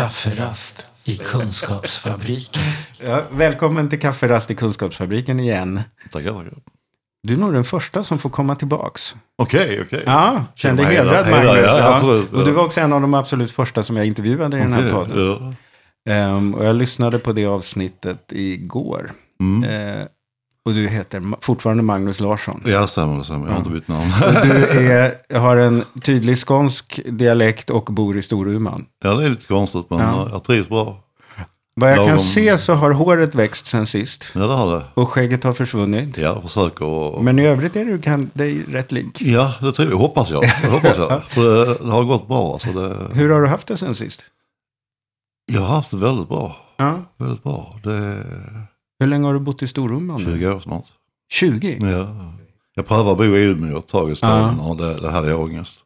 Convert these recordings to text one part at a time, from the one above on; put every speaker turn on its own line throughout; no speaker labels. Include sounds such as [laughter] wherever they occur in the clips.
Kafferast i Kunskapsfabriken.
Ja, välkommen till Kafferast i Kunskapsfabriken igen.
Tackar, tackar.
Du är nog den första som får komma tillbaks.
Okej, okej.
Ja, känn dig hedrad Magnus.
ja,
Ja.
absolut,
Och du var också en av de absolut första som jag intervjuade i den här podden.
ja.
Ehm, och jag lyssnade på det avsnittet igår.
Mm.
Eh, och du heter fortfarande Magnus Larsson.
Ja, det stämmer. Jag har inte bytt namn.
Och du [laughs] är, har en tydlig skånsk dialekt och bor i Storuman.
ja, det är lite konstigt, men
Ja.
jag trivs bra.
Vad jag kan
Lagom.
se så har håret växt sen sist.
Ja, det har det.
Och skägget har försvunnit.
Jag försöker och...
Men i övrigt är du kan, dig rätt lik.
Ja, det tror jag. Hoppas jag. Det hoppas jag. [laughs] För det, det har gått bra. Så det...
Hur har du haft det sen sist?
Jag har haft det väldigt bra.
Ja.
Väldigt bra. Det
Hur länge har du bott i Storuman? nu?
20 år snart.
20?
Ja. Jag prövade att bo i Umeå ett tag i staden och det, det hade jag ångest.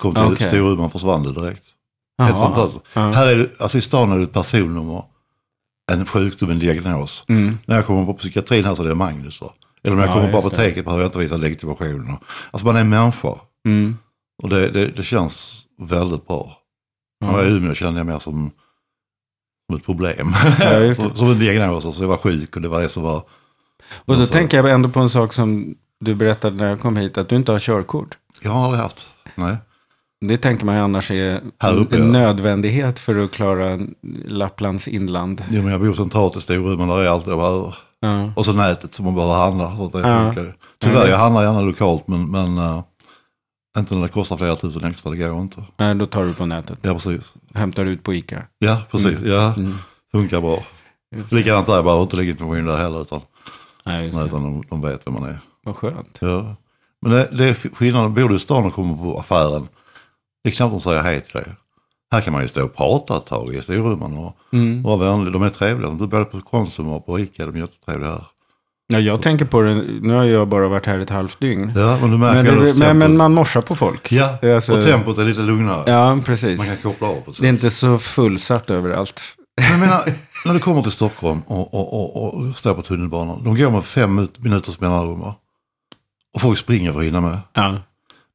Kom till
Okej.
Storuman försvann det direkt. Helt fantastiskt.
Ja.
Här är det, alltså i stan är det ett personnummer, en sjukdom, en diagnos.
Mm.
När jag kommer på psykiatrin här så är det Magnus. Då. Eller när jag
Ja,
kommer på apoteket behöver jag inte visa legitimation. Alltså man är människa.
Mm.
Och det, det, det känns väldigt bra. När jag
Ja.
var i Umeå kände jag mer som, som ett problem.
Ja, [laughs]
som, som en diagnos. Alltså jag var sjuk och det var det som var...
Och då
Alltså-
tänker jag ändå på en sak som du berättade när jag kom hit, att du inte har körkort.
Jag har aldrig haft. Nej.
Det tänker man ju annars är
uppe,
en
ja.
nödvändighet för att klara Lapplands inland.
Jo, men jag bor centralt i Storuman, där är allt jag behöver.
Ja.
Och så nätet som man behöver handla. Så det
Ja.
Tyvärr, jag handlar gärna lokalt men, men eh, inte när det kostar flera tusen extra, det går inte.
Nej, då tar du på nätet.
Ja, precis.
Hämtar ut på Ica.
Ja, precis. Ja,
Mm.
funkar bra.
Just.
Likadant där, jag behöver inte legitimation där heller utan,
Nej, just
nej, utan de, de vet vem man är.
Vad skönt.
Ja. Men det, det är skillnaden, bor du i stan och kommer på affären, det är knappt de säger hej till dig. Här kan man ju stå och prata ett tag i storrummen och
Mm.
vara vänlig. De är trevliga. Du både på Konsum och på Ica, de är jättetrevliga här.
Ja, jag tänker på det, nu har jag bara varit här ett halvt dygn.
Ja, men du märker
Men, det, men,
tempot.
men man morsar på folk.
Ja,
Alltså-
och tempot är lite lugnare.
Ja, precis.
Man kan koppla av på
Det är inte så fullsatt överallt.
Men jag menar, när du kommer till Stockholm och, och, och, och står på tunnelbanan. De går med fem minut- minuters mellanrum. Och folk springer för att hinna med.
Ja.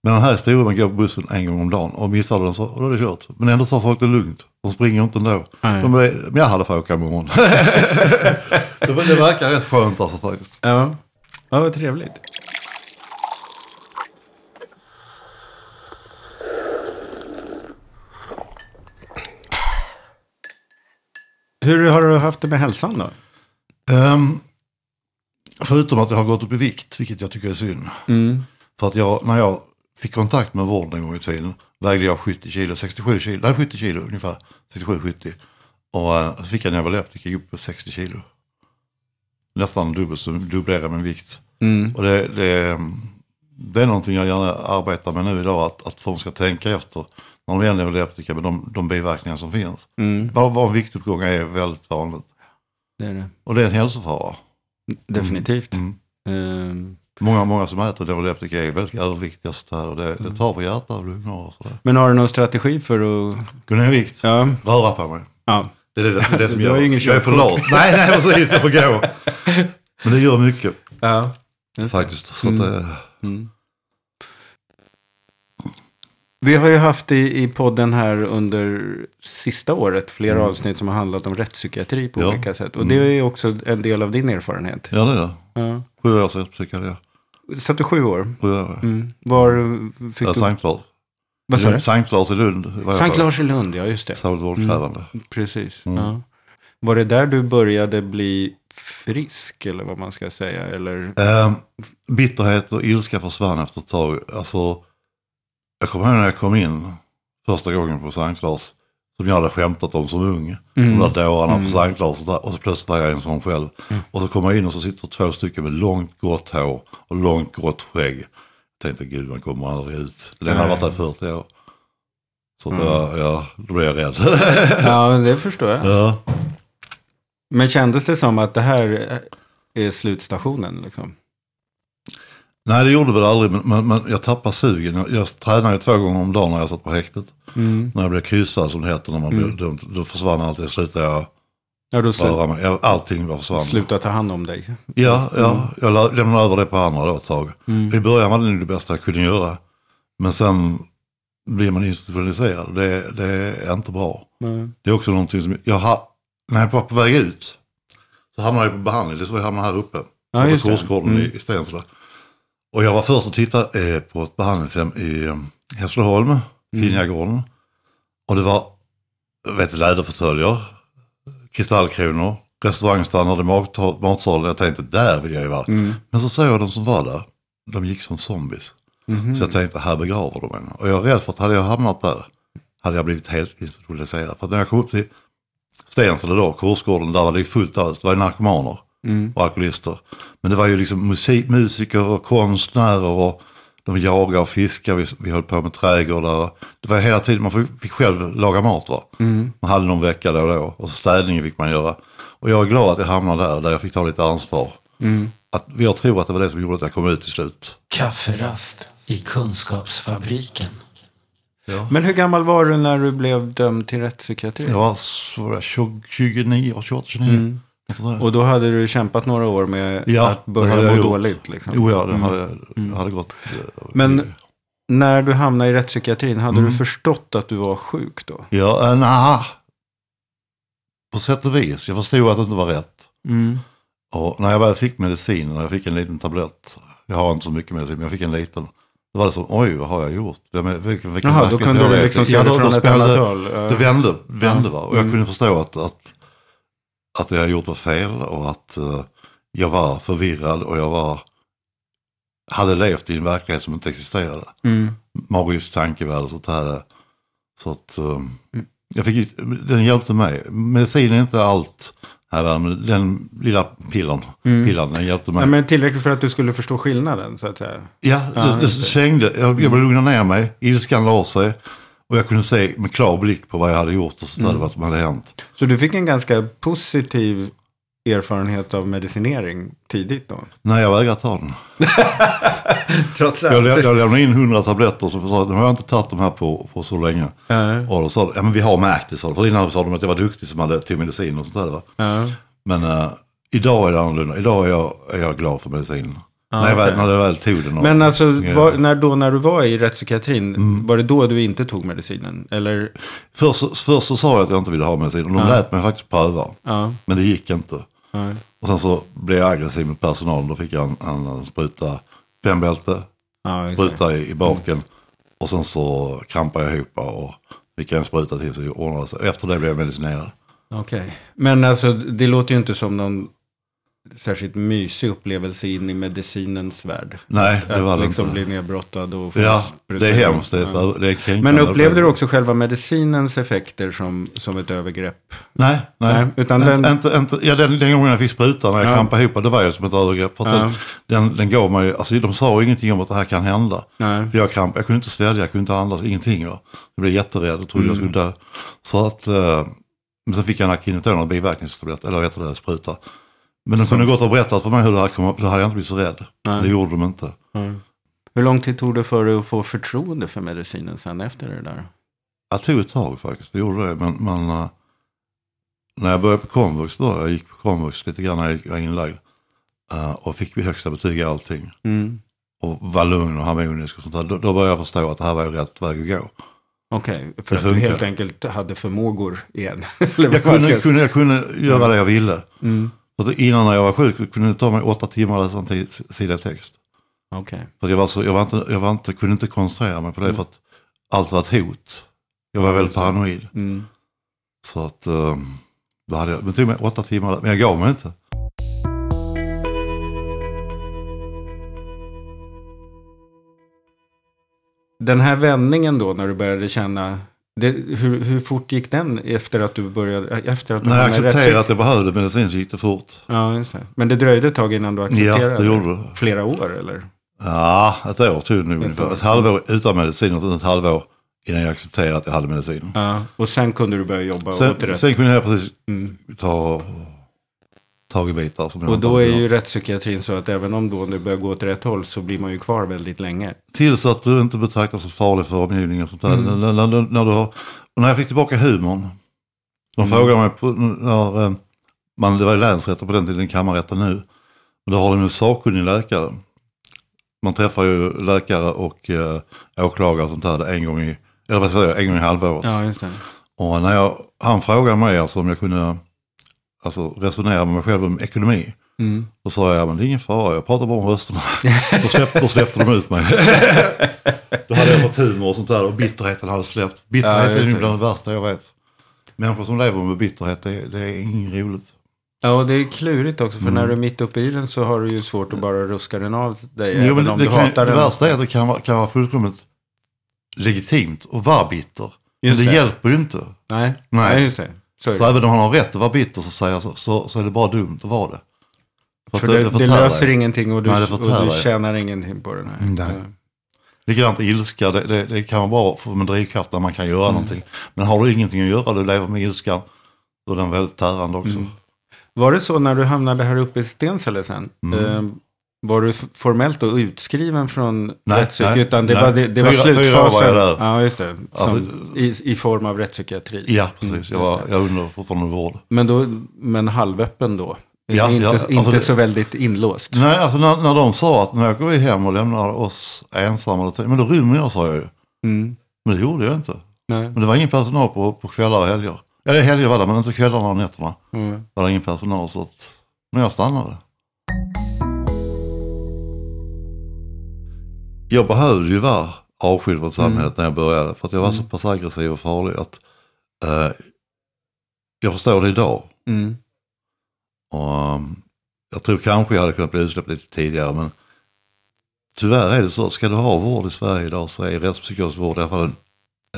Men den här historien går på bussen en gång om dagen. Och missar den så och då är det kört. Men ändå tar folk det lugnt. De springer inte ändå.
Nej.
De är, men jag hade fått åka imorgon. [laughs] det, det verkar rätt skönt alltså faktiskt.
Ja, ja vad trevligt. Hur har du haft det med hälsan då?
Ehm, förutom att jag har gått upp i vikt, vilket jag tycker är synd.
Mm.
För att jag, när jag fick kontakt med vården en gång i tiden vägde jag 70 kilo, 67 kilo, nej 70 kilo ungefär, 67-70. Och eh, så fick jag en neuroleptika, gick upp på 60 kilo. Nästan dubbelt så dubblerade min vikt.
Mm.
Och det, det, det är någonting jag gärna arbetar med nu idag, att, att folk ska tänka efter när de är neuroleptika med de, de biverkningar som finns.
Mm.
Bara bara viktuppgång är väldigt vanligt.
Det är det.
Och det är en hälsofara.
Definitivt.
Mm.
Ehm,
Många, många som äter dålig neuroleptika är väldigt överviktiga sådär, och det, det tar på hjärta och lungor och sådär.
Men har du någon strategi för att...
Gå ner i vikt,
ja.
röra på mig.
Ja.
Det är det, det, det som gör.
Ingen
jag är för lat. nej, nej, precis, jag får gå. [laughs] Men det gör mycket.
Ja.
Faktiskt. Så mm. det...
Mm. Vi har ju haft i, i podden här under sista året flera mm. avsnitt som har handlat om rättspsykiatri på
ja.
olika sätt. Och mm. det är också en del av din erfarenhet.
Ja, det är det.
Ja.
Sju
års rättspsykiatri. 77 år? Mm. Var fick
ja,
du?
Sankt Lars.
Vad sa du?
Sankt Lars i Lund.
Sankt Lars i Lund, ja just det.
Särskilt vårdkrävande.
Mm, precis.
Mm.
Ja. Var det där du började bli frisk eller vad man ska säga? Eller?
Ähm, bitterhet och ilska försvann efter ett tag. Alltså, jag kommer ihåg när jag kom in första gången på Sankt Lars. Som jag hade skämtat om som ung.
Mm.
De där dårarna på Sankt Lars. Och, och så plötsligt var jag en sån själv.
Mm.
Och så kommer jag in och så sitter två stycken med långt grått hår och långt grått skägg. Jag tänkte gud man kommer aldrig ut. Den har varit där i 40 år. Så
Mm.
var, ja, då blev jag rädd. [laughs]
Ja, det förstår jag.
ja.
Men kändes det som att det här är slutstationen? Liksom?
Nej det gjorde väl aldrig men, men, men jag tappade sugen. Jag, jag tränade två gånger om dagen när jag satt på häktet.
Mm.
När jag blev kryssad som det heter, när man
Mm.
blev dömd, då försvann allt. Jag slutade jag
Ja, då slu-
röra mig. Jag- Allting var försvann.
sluta ta hand om dig.
Ja, ja, jag la- lämnade över det på andra då ett tag.
Mm.
I början var det nog det bästa jag kunde göra. Men sen blir man institutionaliserad. Det, det är inte bra.
Nej.
Det är också någonting som, jag ha, när jag var på väg ut så hamnade jag på behandling, det är så jag hamnade här uppe.
Ja,
på
det.
kursgården
Mm.
i, i Stensele. Och jag var först och tittade eh, på ett behandlingshem i eh, Hässleholm,
Mm.
Finjagården. Och det var, vet läderfåtöljer, kristallkronor, restaurangstandard i mat- matsalen. Jag tänkte, där vill jag ju vara.
Mm.
Men så såg jag de som var där, de gick som zombies.
Mhm.
Så jag tänkte, här begraver de henne. Och jag är rädd för att hade jag hamnat där, hade jag blivit helt institutionaliserad. För att när jag kom upp till Stensele då, kursgården, där var det fullt ös. Det var narkomaner
Mm.
och alkoholister. Men det var ju liksom musik, musiker och konstnärer och de jagade och fiskade, vi, vi höll på med trädgårdar. Det var hela tiden, man fick, fick själv laga mat va.
Mm.
Man hade någon vecka då och då. Och så städningen fick man göra. Och jag är glad att jag hamnade där, där jag fick ta lite ansvar.
Mm.
Att, jag tror att det var det som gjorde att jag kom ut till slut.
Kafferast i Kunskapsfabriken.
Men hur gammal var du när du blev dömd till rättspsykiatri?
Jag var så var jag 20, 29, 28, 29.
Mm.
Något sånt där.
Och då hade du kämpat några år med
Ja,
att börja må
gjort.
dåligt. Liksom.
Jo, ja, det hade, hade gått. eh,
Men när du hamnade i rättspsykiatrin, hade
Mm.
du förstått att du var sjuk då?
Ja, äh, nah. På sätt och vis. Jag förstod att det inte var rätt.
Mm.
Och när jag väl fick medicinen, jag fick en liten tablett. Jag har inte så mycket medicin, men jag fick en liten. Då var det som, oj, vad har jag gjort? Vem vilken, vilken
Jaha, då kunde du liksom se
Ja,
det från ett annat håll. Ja.
Det vände, vände va. Och jag
Mm.
kunde förstå att, att, att det jag gjort var fel och att eh, jag var förvirrad och jag var, hade levt i en verklighet som inte existerade.
Mm.
Magisk tankevärld och sånt här. Så att eh,
Mm.
jag fick, den hjälpte mig. Medicin är inte allt här världen, men den lilla pillen,
Mm.
pillen den hjälpte mig.
Ja, men tillräckligt för att du skulle förstå skillnaden, så att säga.
Ja,
Ja,
det, det. svängde. Jag, jag började lugna ner mig. Ilskan la sig. Och jag kunde se med klar blick på vad jag hade gjort och så där,
Mm.
vad som hade hänt.
Så du fick en ganska positiv erfarenhet av medicinering tidigt då?
Nej, jag vägrade ta den. [laughs]
Trots
Jag, lä- jag lämnade in 100 tabletter så sa nu har jag inte tagit de här på, på så länge.
Ja,
Och då sa de, ja men vi har märkt det, sa de. För innan sa de att jag var duktig som hade till medicin och sånt där. Va? Men eh, idag är det annorlunda. Idag är jag, är jag glad för medicinen.
Ja,
när, jag väl,
okej.
när jag väl tog den.
Men alltså, var, när, då när du var i rättspsykiatrin,
Mm.
var det då du inte tog medicinen? Eller?
Först, först så sa jag att jag inte ville ha medicin och de
Ja.
lät mig faktiskt pröva.
Ja,
Men det gick inte.
ja.
Och sen så blev jag aggressiv med personalen. Då fick jag en, en, en spruta pennbälte,
det.
spruta i, i baken. Och sen så krampade jag ihop och fick en spruta till så det ordnade sig. Efter det blev jag medicinerad.
Okej. Men alltså, det låter ju inte som någon särskilt mysig upplevelse in i medicinens värld.
Nej, det var
Att
det
liksom
inte.
bli nedbrottad och få
Ja, det är hemskt. Det är, det är.
Men upplevde du också själva medicinens effekter som, som ett övergrepp?
Nej, nej.
Nej, utan
Inte-
den-
inte, inte, ja, den, den gången jag fick sprutan när jag
Ja.
krampade ihop, det var ju som ett övergrepp. För
Ja.
den, den, den gav mig, alltså de sa ingenting om att det här kan hända.
Nej.
För jag, kramp, jag kunde inte svälja, jag kunde inte andas, ingenting. Va? Jag blev jätterädd och trodde jag
Mm.
skulle dö. Så att, eh, men sen fick jag en Akiniton, en biverkningstablett, eller vad heter det, spruta. Men de kunde gått och berättat för mig hur det här kom upp, då hade jag inte blivit så rädd.
Nej.
Det gjorde de inte.
Hur lång tid tog det för dig att få förtroende för medicinen sen efter det där?
Jag tog ett tag faktiskt, det gjorde det. Men, men eh, när jag började på komvux då, jag gick på komvux lite grann när jag var inlagd. eh, och fick högsta betyg i allting.
Mm.
Och var lugn och harmonisk och sånt där. Då, då började jag förstå att det här var ju rätt väg att gå.
Okej, för
Det
att du helt enkelt hade förmågor igen. [laughs]
Jag kunde, kunde, jag kunde göra det jag ville.
Mm.
Så att innan när jag var sjuk kunde det ta mig åtta timmar att läsa en sida text.
Okej.
För jag, var så, jag, var inte, jag var inte, kunde inte koncentrera mig på det för att allt var ett hot. Jag var väldigt paranoid.
Mm.
Så att eh, då hade jag, det tog mig åtta timmar, men jag gav mig inte.
Den här vändningen då när du började känna, det, hur, hur fort gick den efter att du började, efter att du
När jag accepterade att jag behövde medicin så gick det fort.
Ja, just det. Men det dröjde ett tag innan du accepterade
Ja, det gjorde det.
Flera år eller?
Ja, ett år tog det nog
Ett
ungefär. Ett halvår utan medicin och ett halvår innan jag accepterade att jag hade medicin.
Ja. Och sen kunde du börja jobba
Sen, sen kunde jag precis
Mm.
ta tag i bitar. Som
Och då är ju rättspsykiatrin så att även om då det börjar gå åt rätt håll så blir man ju kvar väldigt länge.
Tills att du inte betraktas som farlig för omgivningen och sånt där.
Mm.
När, när, när, du har, när jag fick tillbaka humorn. De
Mm.
frågade mig, på, när, eh, man, det var ju länsrätten på den tiden, kammarrätten nu. Men då har de en sakkunnig läkare. Man träffar ju läkare och eh, åklagare och sånt där en gång i, Eller vad säger jag, en gång i halvåret.
Ja, just det.
Och när jag, han frågade mig alltså om jag kunde alltså, resonera med mig själv om ekonomi.
Mm.
Då sa jag, men det är ingen fara, jag pratar bara om rösterna. [laughs] då, släppte, då släppte de ut mig. [laughs] då hade jag fått humor och sånt där och bitterheten hade släppt. Bitterhet
Ja,
är
det.
bland det värsta jag vet. Människor som lever med bitterhet, det, det är inget roligt.
Ja, och det är klurigt också. För när du är mitt uppe i den så har du ju svårt att bara ruska den av dig.
Jo, men det, kan, det värsta är att det kan vara, kan vara fullkomligt legitimt att vara bitter.
Just
men det,
det.
hjälper ju inte.
Nej,
Nej.
Nej. just det. Så
Så
det.
även om han har rätt att vara bitter så, säger så, så, så är det bara dumt att vara det. att
För det, det,
förtär
löser ingenting och du,
Nej, det
och du tjänar ingenting på den här.
Nej. Likadant ilska, det, det, det kan vara för en drivkraft när man kan
Mm.
göra någonting. Men har du ingenting att göra, du lever med ilskan, då är den väldigt tärande också.
Mm. Var det så när du hamnade här uppe i Stensele sen?
Mm.
Var du formellt då utskriven från
Nej,
rättspsyk?
nej,
Utan det
nej.
var, det, det var
Fyra- fyra år var
slutfasen?
jag där.
Ja, just det. Som,
Alltså-
i, I form av rättspsykiatri?
Ja, precis. Jag,
Mm,
var, jag undrar fortfarande vård.
Men, då, men halvöppen då?
Ja,
inte
ja, alltså
inte så väldigt inlåst?
Nej, alltså när, när de sa att när jag går hem och lämnar oss ensamma, men då rymmer jag sa jag ju.
Mm.
Men det gjorde jag inte.
Nej.
Men det var ingen personal på, på kvällar och helger. Eller helger var det, men inte kvällarna och nätterna.
Mm.
var det ingen personal så att, men jag stannade. Jag behövde ju vara avskild från samhället när jag började för att jag var så pass aggressiv och farlig att eh, jag förstår det idag.
Mm.
Och, um, jag tror kanske jag hade kunnat bli utsläppt lite tidigare men tyvärr är det så ska du ha vård i Sverige idag så är rättspsykiatrisk vård i alla fall en,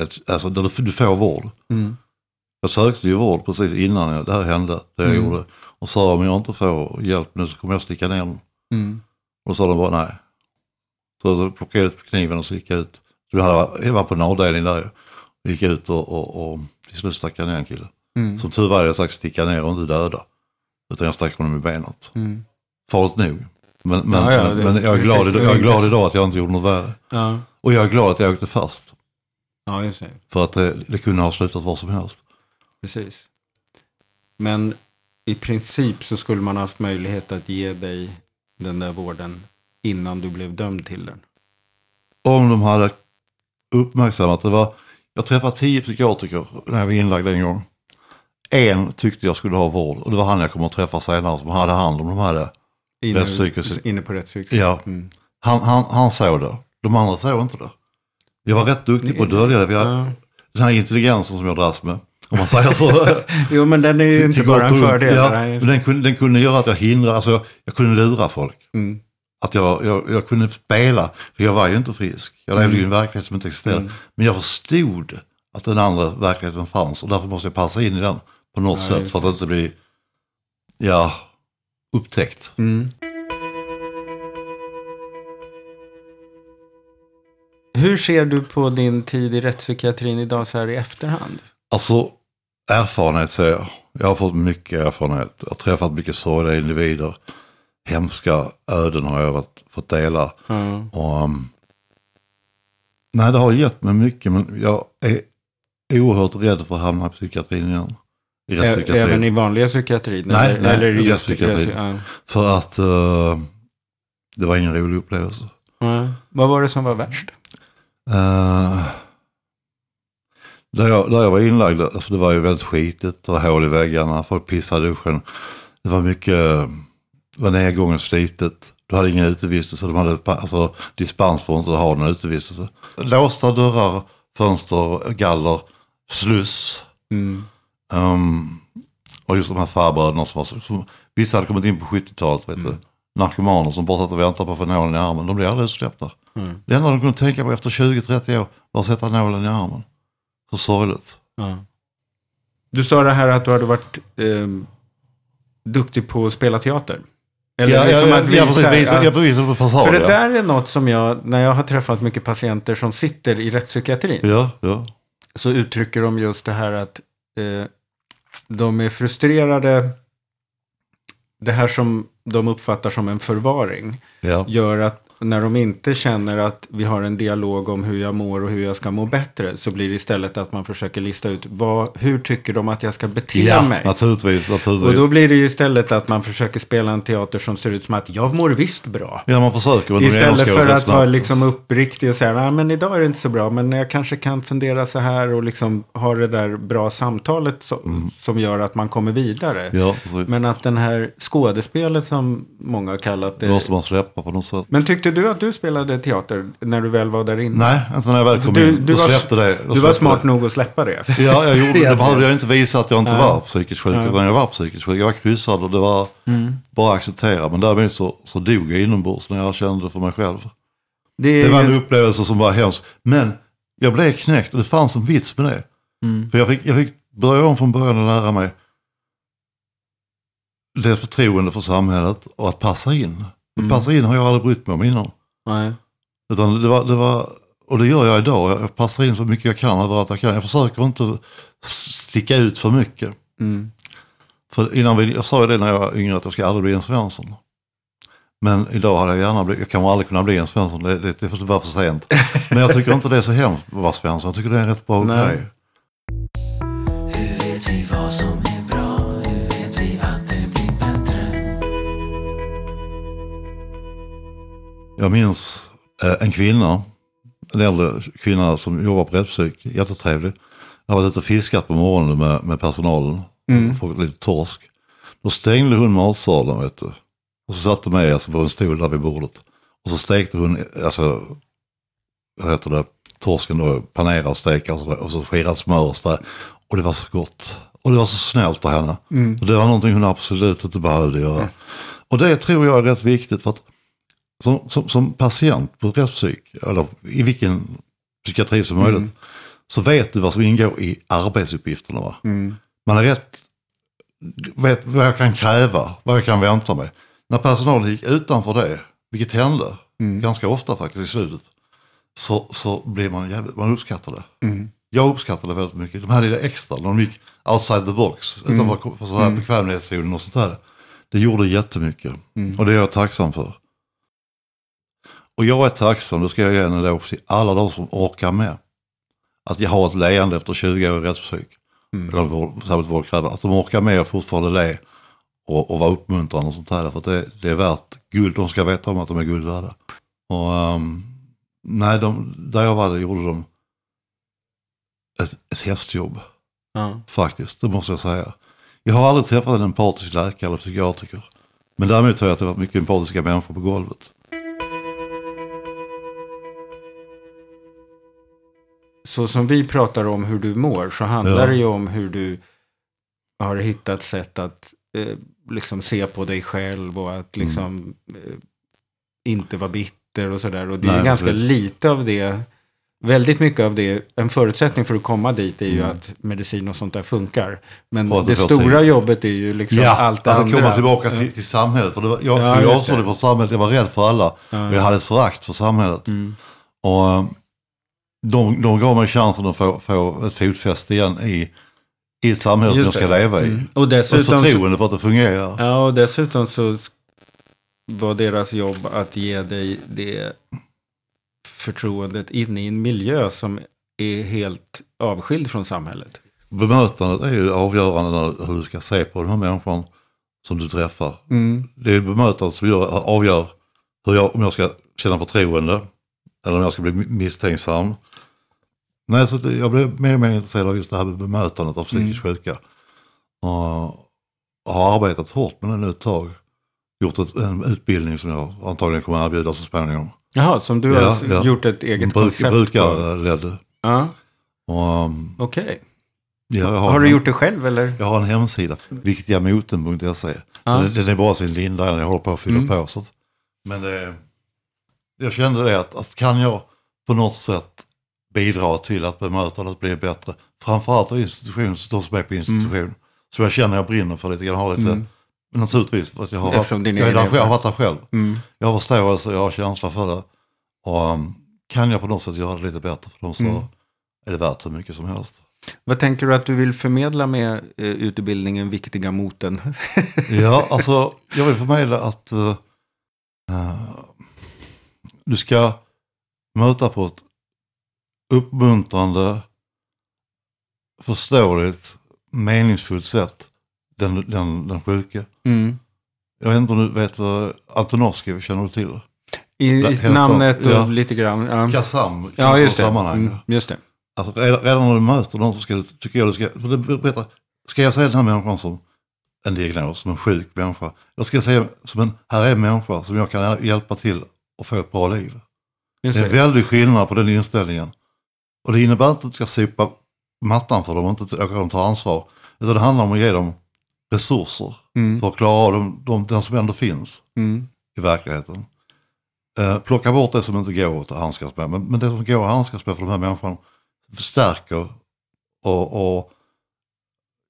ett, alltså du, du får vård.
Mm.
Jag sökte ju vård precis innan jag, det här hände, det jag
Mm.
gjorde. Och sa om jag inte får hjälp nu så kommer jag sticka ner dem.
Mm.
Och då sa de bara nej. Så då plockade jag ut kniven och så gick jag ut. Så jag, hade, jag var på en avdelning där. Jag gick ut och, och, och till slut stack jag ner en kille.
Mm.
Som tur var hade jag sagt sticka ner och inte döda. Utan jag stack honom i benet.
Mm.
Farligt nog. Men, men,
Ja, ja, det-
men jag, är glad, idag- jag är glad idag att jag inte gjorde något värre.
Ja.
Och jag är glad att jag åkte fast.
ja, just det.
För att det, det kunde ha slutat var som helst.
Precis. Men i princip så skulle man haft möjlighet att ge dig den där vården innan du blev dömd till den.
Om de hade uppmärksammat, det var, jag träffade tio psykiatriker när jag var inlagd en gång. En tyckte jag skulle ha vård och det var han jag kommer att träffa senare som hade hand om de här.
Inne,
Rättspsykisk-
inne på rättspsykisk.
Ja.
Mm.
Han, han, han såg det, de andra såg inte det. Jag var rätt duktig på att dölja det, för jag,
Ja.
den här intelligensen som jag dras med. Om man säger så. [laughs]
Jo, men den är ju inte bara en fördel.
Ja, men den kunde, den kunde göra att jag hindrade, alltså jag, jag kunde lura folk.
Mm.
Att jag, jag, jag kunde spela, för jag var ju inte frisk. Jag levde ju i en verklighet som inte existerade.
Mm.
Men jag förstod att den andra verkligheten fanns och därför måste jag passa in i den på något
Ja,
sätt för att inte bli, ja, upptäckt.
Mm. Hur ser du på din tid i rättspsykiatrin idag så här i efterhand?
Alltså, erfarenhet säger jag. Jag har fått mycket erfarenhet. Jag har träffat mycket sorgliga individer. Hemska öden har jag varit, fått dela.
Ja.
Och, um, nej, det har gett mig mycket, men jag är oerhört rädd för att hamna i psykiatrin igen. I rättspsykiatrin.
Även i vanliga psykiatrin?
Nej,
eller,
nej,
eller
i rättspsykiatrin.
Ja.
För att eh, det var ingen rolig upplevelse.
Ja. Vad var det som var värst?
Uh, där, jag, där jag var inlagd, alltså det var ju väldigt skitigt, det var hål i väggarna, folk pissade i duschen. Det var mycket, det var nedgången slitet. Du hade ingen utevistelse, de hade alltså, dispens för att inte ha någon utevistelse. Låsta dörrar, fönster, galler, sluss.
Mm.
Um, och just de här farbröderna som var så, som, vissa hade kommit in på 70-talet, vet du. Narkomaner som bara satt och väntade på att få nålen i armen, de blev aldrig utsläppta.
Mm.
Det enda de kunde tänka på efter 20-30 år var att sätta nålen i armen. Så sorgligt.
Ja. Du sa det här att du hade varit eh, duktig på att spela teater. Eller
ja,
liksom
ja,
att
precis,
visa-
visa,
ja.
ja, bevisar på fasad.
För det
ja.
där är något som jag, när jag har träffat mycket patienter som sitter i rättspsykiatrin,
Ja, ja.
så uttrycker de just det här att eh, de är frustrerade. Det här som de uppfattar som en förvaring
ja.
gör att när de inte känner att vi har en dialog om hur jag mår och hur jag ska må bättre så blir det istället att man försöker lista ut vad, hur tycker de att jag ska bete
Ja,
mig.
naturligtvis. naturligtvis.
Och då blir det ju istället att man försöker spela en teater som ser ut som att jag mår visst bra.
Ja, man försöker. men
Istället för att vara liksom uppriktig och säga, nej men idag är det inte så bra, men jag kanske kan fundera så här och liksom ha det där bra samtalet så, som gör att man kommer vidare.
Mm. Ja.
Men att den här skådespelet som många har kallat
Det
det.
måste man släppa på något sätt.
Men tyckte du att du spelade teater när du väl var där inne?
Nej, inte när jag väl kom
Du,
in.
du,
Då
var,
släppte det. Då
du var smart
det.
nog att släppa det. [laughs]
Ja, jag gjorde det. Behövde jag inte visa att jag inte
Nej.
var psykiskt sjuk. Utan jag var psykiskt sjuk. Jag var kryssad och det var
Mm.
bara att acceptera. Men därmed så, så dog jag inombords när jag kände det för mig själv.
Det
Det var en upplevelse som var hemsk. Men jag blev knäckt och det fanns en vits med det.
Mm.
För jag fick, jag fick börja om från början och lära mig det förtroende för samhället och att passa in.
Mm.
Passa in har jag aldrig brytt mig om innan.
Nej.
Utan det var, det var, och det gör jag idag. Jag passar in så mycket jag kan överallt jag kan. Jag försöker inte sticka ut för mycket.
Mm.
För innan vi, jag sa ju det när jag var yngre att jag ska aldrig bli en Svensson. Men idag hade jag gärna blivit, jag kommer aldrig kunna bli en Svensson, det, det, det var för sent. [laughs] Men jag tycker inte det är så hemskt att vara Svensson, jag tycker det är en rätt bra
Nej.
grej. Jag minns eh, en kvinna, en äldre kvinna som jobbar på rättspsyk, jättetrevlig. Jag har varit ute och fiskat på morgonen med, med personalen
Mm.
fått lite torsk. Då stängde hon matsalen vet du. Och så satte mig alltså på en stol där vid bordet. Och så stekte hon, alltså, vad heter det, torsken då, panera och steka och så, och så skirat smör och så där. Och det var så gott. Och det var så snällt av henne.
Mm.
Och det var någonting hon absolut inte behövde göra. Och det tror jag är rätt viktigt för att som, som, som patient på rättspsyk, eller i vilken psykiatri som möjligt,
Mm.
så vet du vad som ingår i arbetsuppgifterna. Va?
Mm.
Man är rätt, vet vad jag kan kräva, vad jag kan vänta mig. När personalen gick utanför det, vilket hände
Mm.
ganska ofta faktiskt i slutet, så, så blir man jävligt, man uppskattar det.
Mm.
Jag uppskattar det väldigt mycket. De här lilla extra, när de gick outside the box, utanför för så här bekvämlighetszonen och sånt där. Det gjorde jättemycket.
Mm.
Och det är jag tacksam för. Och jag är tacksam, det ska jag ge en eloge till alla de som orkar med. Att jag har ett leende efter 20 år i rättspsyk.
Mm.
Eller särskilt vårdkrävande. Att de orkar med och fortfarande le. Och, och vara uppmuntrande och sånt där. För att det, det är värt guld. De ska veta om att de är guld värda. Och ehm, nej, de, där jag var där gjorde de ett, ett hästjobb.
Ja.
Faktiskt, det måste jag säga. Jag har aldrig träffat en empatisk läkare eller psykiatriker. Men däremot har jag träffat mycket empatiska människor på golvet.
Så som vi pratar om hur du mår så handlar
Ja.
det ju om hur du har hittat sätt att eh, liksom se på dig själv och att
Mm.
liksom eh, inte vara bitter och sådär. Och det är
Nej,
ganska
precis.
lite av det. Väldigt mycket av det, en förutsättning för att komma dit är ju
Mm.
att medicin och sånt där funkar. Men
att
det
får
stora jobbet är ju liksom allt det
alltså
andra.
komma tillbaka till, till samhället. För det var, jag
Ja,
tog avstånd
det.
från samhället, jag var rädd för alla.
Ja.
Och jag hade ett förakt för samhället.
Mm.
Och de, de gav mig chansen att få, få ett fotfäste igen i, i ett samhälle som jag
Just
ska
det.
leva i.
Mm. Och
Och
dessutom, så,
förtroende för att det fungerar.
ja, och dessutom så var deras jobb att ge dig det förtroendet in i en miljö som är helt avskild från samhället.
Bemötandet är ju avgörande när, hur du ska se på den här människan som du träffar.
Mm.
Det är bemötandet som gör, avgör hur jag, om jag ska känna förtroende eller om jag ska bli misstänksam. Nej, så det, jag blev mer och mer intresserad av just det här med bemötandet av psykiskt sjuka. Och, har arbetat hårt med det nu ett tag. Gjort ett, en utbildning som jag antagligen kommer att erbjuda så småningom.
Jaha, som du
Ja,
har
ja.
gjort ett eget
Bruk,
koncept
brukarledd.
Ja,
um,
okej.
ja, jag
Har du
en-
gjort det själv eller?
Jag har en hemsida, viktigamoten.se.
Ja.
Den är bara sin linda, jag håller på att fylla
Mm.
på. Så att, men det, jag kände det att, att kan jag på något sätt bidra till att bemötandet blir bättre, framförallt av institution, de som är på institution, så jag känner jag brinner för lite grann, har lite,
Mm.
naturligtvis för att jag har, varit,
Eftersom
jag, där, jag har varit där själv.
Mm.
Jag har förståelse, jag har känsla för det. Och um, kan jag på något sätt göra det lite bättre för dem så
Mm.
är det värt hur mycket som helst.
Vad tänker du att du vill förmedla med eh, utbildningen Viktiga moten?
Ja, alltså jag vill förmedla att eh, eh, du ska möta på ett uppmuntrande, förståeligt, meningsfullt sätt den, den, den sjuke.
Mm.
Jag vet inte om du vet vad Antonovskij känner du till?
I, i namnet och
ja.
lite grann. Ja,
Kassam,
ja just det.
sammanhang.
Mm, just det.
Alltså, redan, redan när du möter någon så ska du, tycker jag du ska, för det berättar, ska jag säga den här människan som en diagnos, som en sjuk människa. Jag ska säga som en, här är en människa som jag kan hjälpa till att få ett bra liv.
Just
Det är en
det.
väldig skillnad på den inställningen. Och det innebär inte att du ska sopa mattan för dem och inte låta dem ta ansvar. Utan det handlar om att ge dem resurser
Mm,
för att klara av de, de, den som ändå finns
mm,
i verkligheten. Eh, plocka bort det som inte går att handskas med. Men, men det som går att handskas med för de här människorna förstärker och, och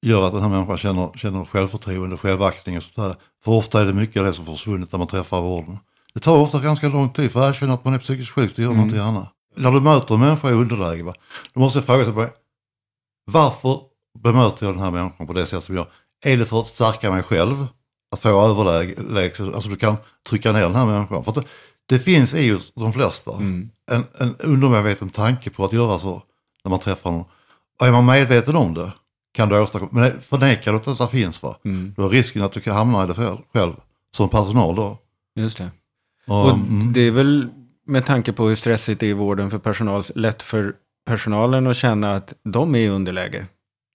gör att den här människan känner, känner självförtroende, självaktning och sånt där. För ofta är det mycket av det som försvunnit när man träffar vården. Det tar ofta ganska lång tid för att erkänna att man är psykiskt sjuk, det gör man
Mm.
inte gärna. När du möter en människa i underläge, va, då måste jag fråga bara, varför bemöter jag den här människan på det sätt som jag? Är det för att stärka mig själv? Att få överläge, alltså du kan trycka ner den här människan. För att det, det finns i de flesta,
mm,
en, en undermedveten tanke på att göra så när man träffar någon. Och är man medveten om det kan du åstadkomma, men förnekar du att detta finns va?
mm.
Då är risken att du kan hamna i det själv som personal då.
Just det.
Och, mm,
det är väl med tanke på hur stressigt det är i vården för personal, lätt för personalen att känna att de är i underläge.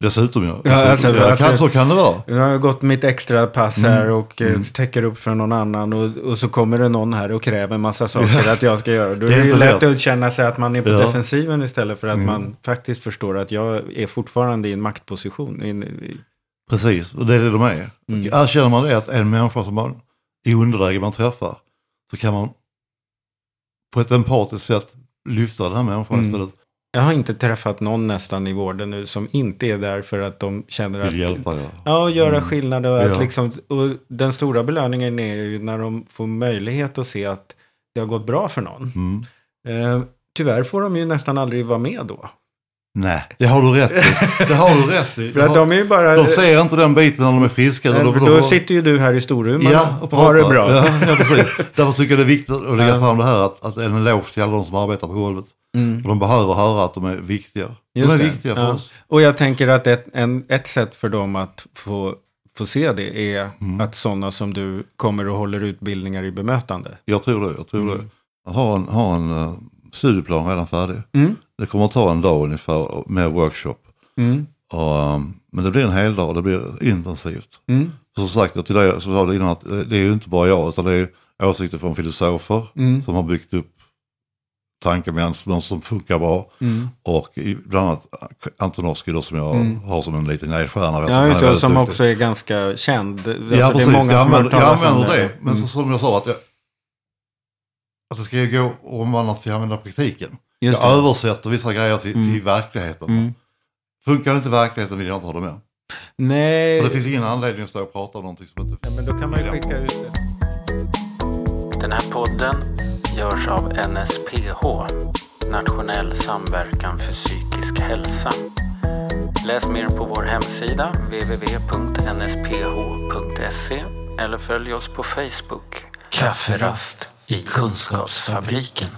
dessutom ja.
Ja, alltså,
ja, kan, så kan det vara.
Jag har gått mitt extra pass
Mm,
här och eh,
mm.
täcker upp för någon annan och, och så kommer det någon här och kräver massa saker att jag ska göra. Då
Det
är
är
det lätt
lätt.
att känna sig att man är på
Ja.
defensiven istället för att
Mm.
man faktiskt förstår att jag är fortfarande i en maktposition. I, i,
Precis, och det är det de är.
Mm.
Erkänner man det att en människa som man i underläge man träffar så kan man på ett empatiskt sätt lyfta den här människan
Mm.
istället.
jag har inte träffat någon nästan i vården nu som inte är där för att de känner att
Vill hjälpa ja.
Ja, göra
Mm.
skillnad. Och, att
Ja.
liksom, och den stora belöningen är ju när de får möjlighet att se att det har gått bra för någon.
Mm.
Eh, tyvärr får de ju nästan aldrig vara med då.
Nej, det har du rätt i. Det har du rätt i. [laughs]
För att de är bara...
De ser inte den biten när de är friska.
Nej,
de-
då
de-
sitter ju du här i Storuman
ja,
och har det bra.
Ja, ja, precis. Därför tycker jag det är viktigt att lägga fram det här att, att en eloge till alla de som arbetar på golvet.
Mm.
De behöver höra att de är viktiga.
Just
de är
det.
viktiga för
Ja.
oss.
Och jag tänker att ett, en, ett sätt för dem att få, få se det är
Mm.
att sådana som du kommer och håller utbildningar i bemötande.
Jag tror det. Jag tror
Mm.
det. Har en, har en uh, studieplan redan färdig.
Mm.
Det kommer att ta en dag ungefär med workshop.
Mm.
Och, um, men det blir en hel dag och det blir intensivt.
Mm.
Som sagt, till dig så sa det innan att det är ju inte bara jag utan det är åsikter från filosofer
Mm.
som har byggt upp tankemönster som funkar bra.
Mm.
Och bland annat Antonovskij då som jag
Mm.
har som en liten ledstjärna.
Ja, just det, som
duktig.
också är ganska känd. Alltså,
Ja,
det är
precis.
många
jag
som
använder, jag använder det. Men
Mm.
så, som jag sa, att, jag, att det ska gå och omvandlas till att använda praktiken.
Just
jag
det.
översätter vissa grejer till,
Mm.
till verkligheten.
Mm.
Funkar det inte verkligheten vill jag inte ha det med.
Nej,
För det finns ingen anledning att stå och prata om någonting som inte...
Ja, men då kan man ju skicka ut det.
Den här podden görs av NSPH, Nationell samverkan för psykisk hälsa. Läs mer på vår hemsida www.nsph.se eller följ oss på Facebook.
Kafferast i Kunskapsfabriken.